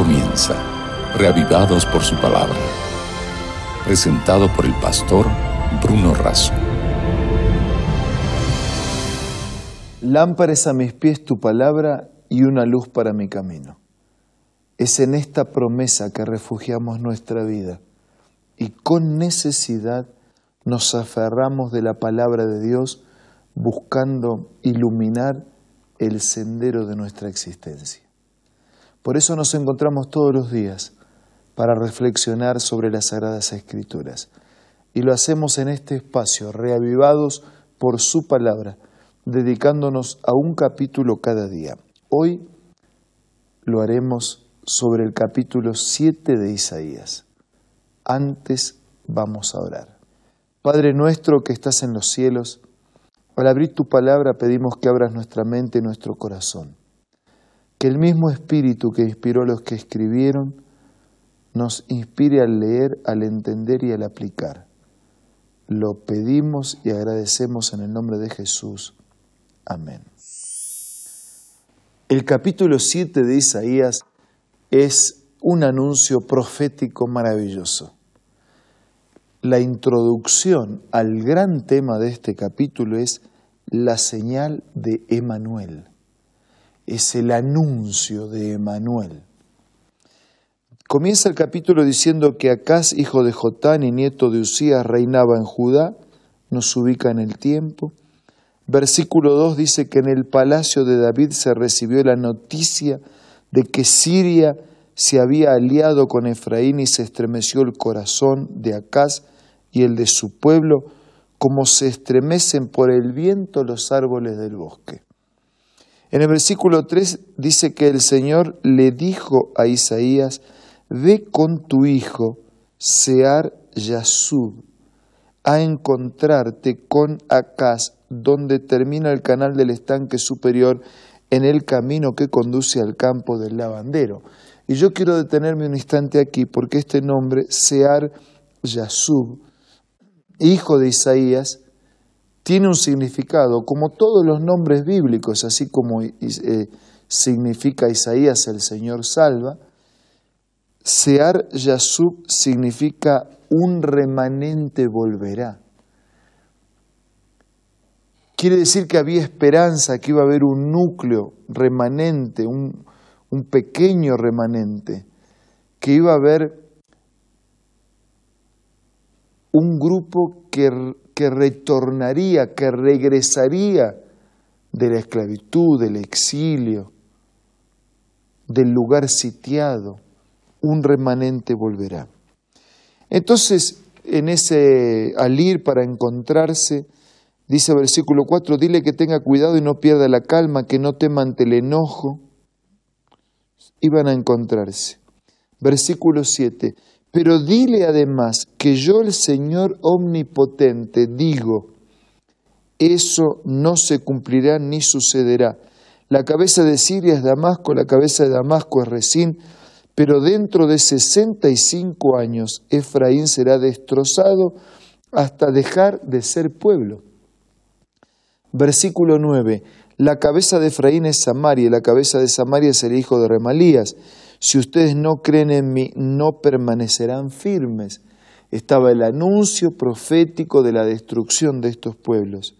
comienza, reavivados por su palabra. Presentado por el pastor Bruno Razo. Lámparas a mis pies tu palabra y una luz para mi camino. Es en esta promesa que refugiamos nuestra vida y con necesidad nos aferramos de la palabra de Dios buscando iluminar el sendero de nuestra existencia. Por eso nos encontramos todos los días para reflexionar sobre las Sagradas Escrituras. Y lo hacemos en este espacio, reavivados por su palabra, dedicándonos a un capítulo cada día. Hoy lo haremos sobre el capítulo 7 de Isaías. Antes vamos a orar. Padre nuestro que estás en los cielos, al abrir tu palabra pedimos que abras nuestra mente y nuestro corazón que el mismo espíritu que inspiró a los que escribieron nos inspire al leer, al entender y al aplicar. Lo pedimos y agradecemos en el nombre de Jesús. Amén. El capítulo 7 de Isaías es un anuncio profético maravilloso. La introducción al gran tema de este capítulo es la señal de Emanuel es el anuncio de Emanuel. Comienza el capítulo diciendo que Acaz, hijo de Jotán y nieto de Usías, reinaba en Judá, nos ubica en el tiempo. Versículo 2 dice que en el palacio de David se recibió la noticia de que Siria se había aliado con Efraín y se estremeció el corazón de Acaz y el de su pueblo, como se estremecen por el viento los árboles del bosque. En el versículo 3 dice que el Señor le dijo a Isaías, ve con tu hijo, Sear Yasub, a encontrarte con Acaz, donde termina el canal del estanque superior en el camino que conduce al campo del lavandero. Y yo quiero detenerme un instante aquí porque este nombre, Sear Yasub, hijo de Isaías, tiene un significado, como todos los nombres bíblicos, así como eh, significa Isaías el Señor salva, Sear Yasub significa un remanente volverá. Quiere decir que había esperanza, que iba a haber un núcleo remanente, un, un pequeño remanente, que iba a haber un grupo que que retornaría, que regresaría de la esclavitud, del exilio, del lugar sitiado, un remanente volverá. Entonces, en ese al ir para encontrarse, dice versículo 4, dile que tenga cuidado y no pierda la calma, que no tema ante el enojo. Iban a encontrarse. Versículo 7, pero dile además que yo el Señor omnipotente digo, eso no se cumplirá ni sucederá. La cabeza de Siria es Damasco, la cabeza de Damasco es Resín, pero dentro de sesenta y cinco años Efraín será destrozado hasta dejar de ser pueblo. Versículo 9. La cabeza de Efraín es Samaria, y la cabeza de Samaria es el hijo de Remalías si ustedes no creen en mí, no permanecerán firmes. Estaba el anuncio profético de la destrucción de estos pueblos.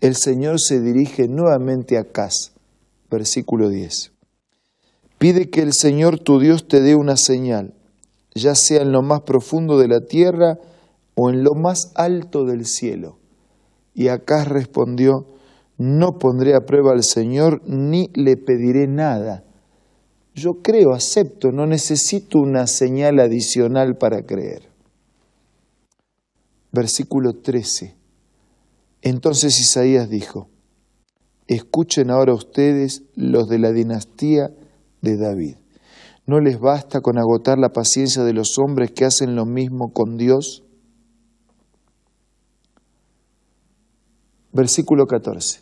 El Señor se dirige nuevamente a Cas, versículo 10. Pide que el Señor tu Dios te dé una señal, ya sea en lo más profundo de la tierra o en lo más alto del cielo. Y Acaz respondió, no pondré a prueba al Señor ni le pediré nada yo creo, acepto, no necesito una señal adicional para creer. Versículo 13. Entonces Isaías dijo, escuchen ahora ustedes los de la dinastía de David. ¿No les basta con agotar la paciencia de los hombres que hacen lo mismo con Dios? Versículo 14.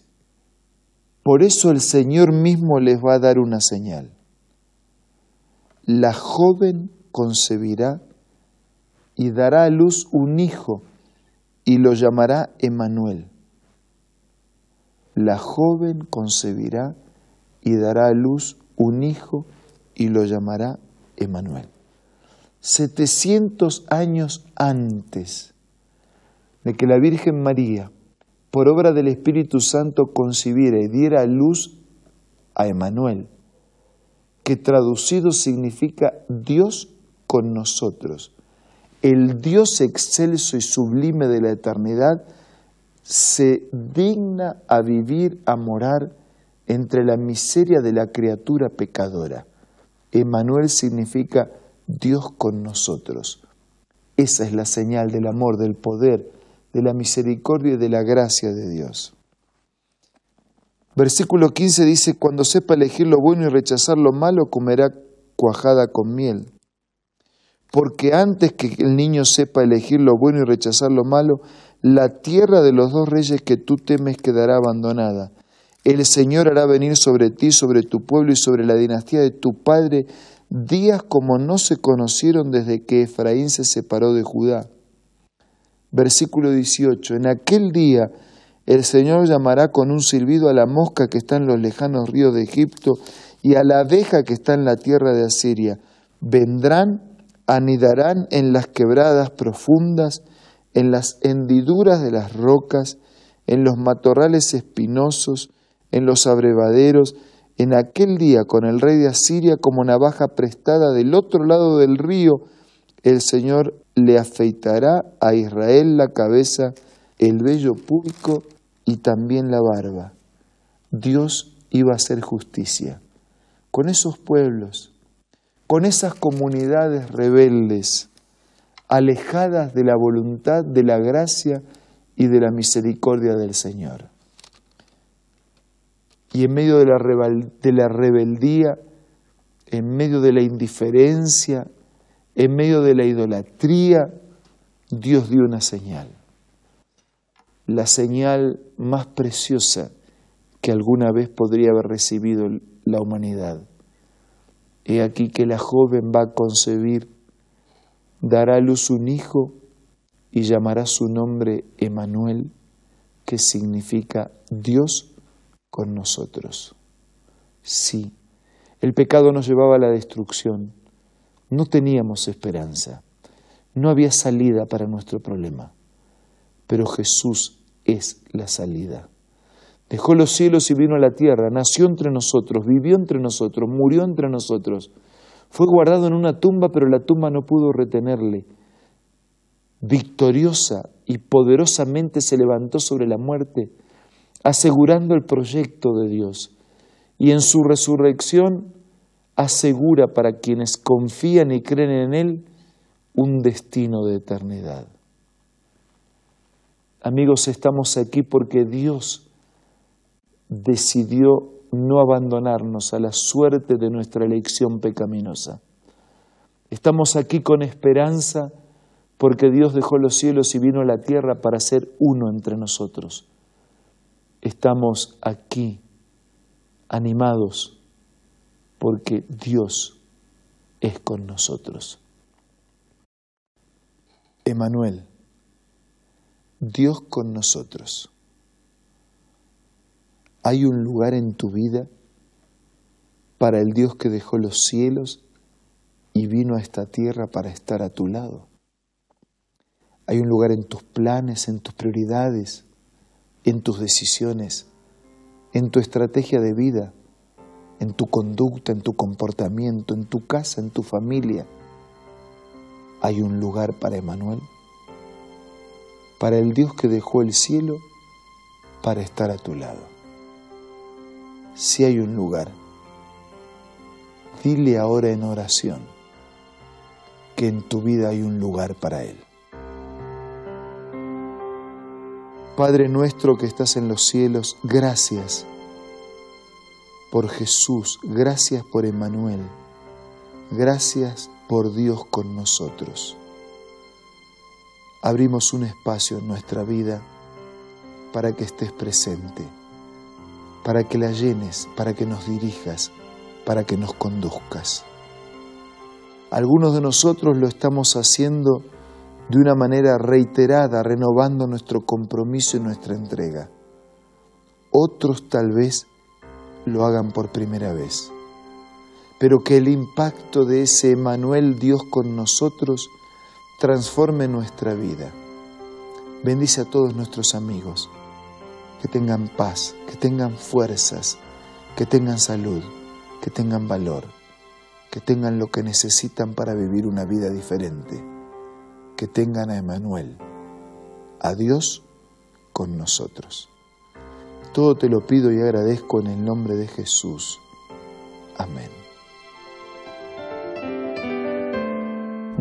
Por eso el Señor mismo les va a dar una señal la joven concebirá y dará a luz un hijo y lo llamará Emanuel. La joven concebirá y dará a luz un hijo y lo llamará Emanuel. 700 años antes de que la Virgen María, por obra del Espíritu Santo, concibiera y diera luz a Emanuel, que traducido significa Dios con nosotros. El Dios excelso y sublime de la eternidad se digna a vivir, a morar entre la miseria de la criatura pecadora. Emanuel significa Dios con nosotros. Esa es la señal del amor, del poder, de la misericordia y de la gracia de Dios. Versículo 15 dice, cuando sepa elegir lo bueno y rechazar lo malo, comerá cuajada con miel. Porque antes que el niño sepa elegir lo bueno y rechazar lo malo, la tierra de los dos reyes que tú temes quedará abandonada. El Señor hará venir sobre ti, sobre tu pueblo y sobre la dinastía de tu padre días como no se conocieron desde que Efraín se separó de Judá. Versículo 18. En aquel día el Señor llamará con un silbido a la mosca que está en los lejanos ríos de Egipto y a la abeja que está en la tierra de Asiria. Vendrán, anidarán en las quebradas profundas, en las hendiduras de las rocas, en los matorrales espinosos, en los abrevaderos, en aquel día con el rey de Asiria como navaja prestada del otro lado del río, el Señor le afeitará a Israel la cabeza, el vello público y también la barba. Dios iba a hacer justicia con esos pueblos, con esas comunidades rebeldes, alejadas de la voluntad, de la gracia y de la misericordia del Señor. Y en medio de la, de la rebeldía, en medio de la indiferencia, en medio de la idolatría, Dios dio una señal. La señal más preciosa que alguna vez podría haber recibido la humanidad. He aquí que la joven va a concebir, dará a luz un hijo y llamará su nombre Emanuel, que significa Dios con nosotros. Sí, el pecado nos llevaba a la destrucción. No teníamos esperanza. No había salida para nuestro problema. Pero Jesús es la salida. Dejó los cielos y vino a la tierra, nació entre nosotros, vivió entre nosotros, murió entre nosotros. Fue guardado en una tumba, pero la tumba no pudo retenerle. Victoriosa y poderosamente se levantó sobre la muerte asegurando el proyecto de Dios. Y en su resurrección asegura para quienes confían y creen en Él un destino de eternidad. Amigos, estamos aquí porque Dios decidió no abandonarnos a la suerte de nuestra elección pecaminosa. Estamos aquí con esperanza porque Dios dejó los cielos y vino a la tierra para ser uno entre nosotros estamos aquí animados porque Dios es con nosotros. Emanuel, Dios con nosotros. ¿Hay un lugar en tu vida para el Dios que dejó los cielos y vino a esta tierra para estar a tu lado? ¿Hay un lugar en tus planes, en tus prioridades? en tus decisiones, en tu estrategia de vida, en tu conducta, en tu comportamiento, en tu casa, en tu familia. ¿Hay un lugar para Emanuel? Para el Dios que dejó el cielo para estar a tu lado. Si hay un lugar, dile ahora en oración que en tu vida hay un lugar para Él. Padre nuestro que estás en los cielos, gracias por Jesús, gracias por Emanuel, gracias por Dios con nosotros. Abrimos un espacio en nuestra vida para que estés presente, para que la llenes, para que nos dirijas, para que nos conduzcas. Algunos de nosotros lo estamos haciendo de una manera reiterada, renovando nuestro compromiso y nuestra entrega. Otros tal vez lo hagan por primera vez. pero que el impacto de ese Emanuel Dios con nosotros transforme nuestra vida. Bendice a todos nuestros amigos, que tengan paz, que tengan fuerzas, que tengan salud, que tengan valor, que tengan lo que necesitan para vivir una vida diferente, que tengan a Emanuel, a Dios con nosotros. Todo te lo pido y agradezco en el nombre de Jesús. Amén.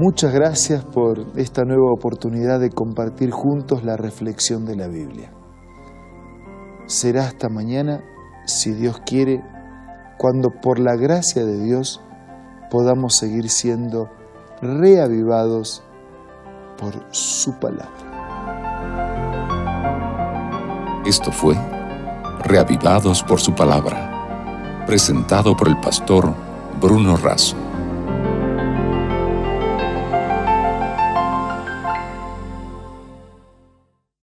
Muchas gracias por esta nueva oportunidad de compartir juntos la reflexión de la Biblia. Será hasta mañana, si Dios quiere, cuando por la gracia de Dios podamos seguir siendo reavivados por su palabra. Esto fue Reavivados por su palabra, presentado por el pastor Bruno Razo.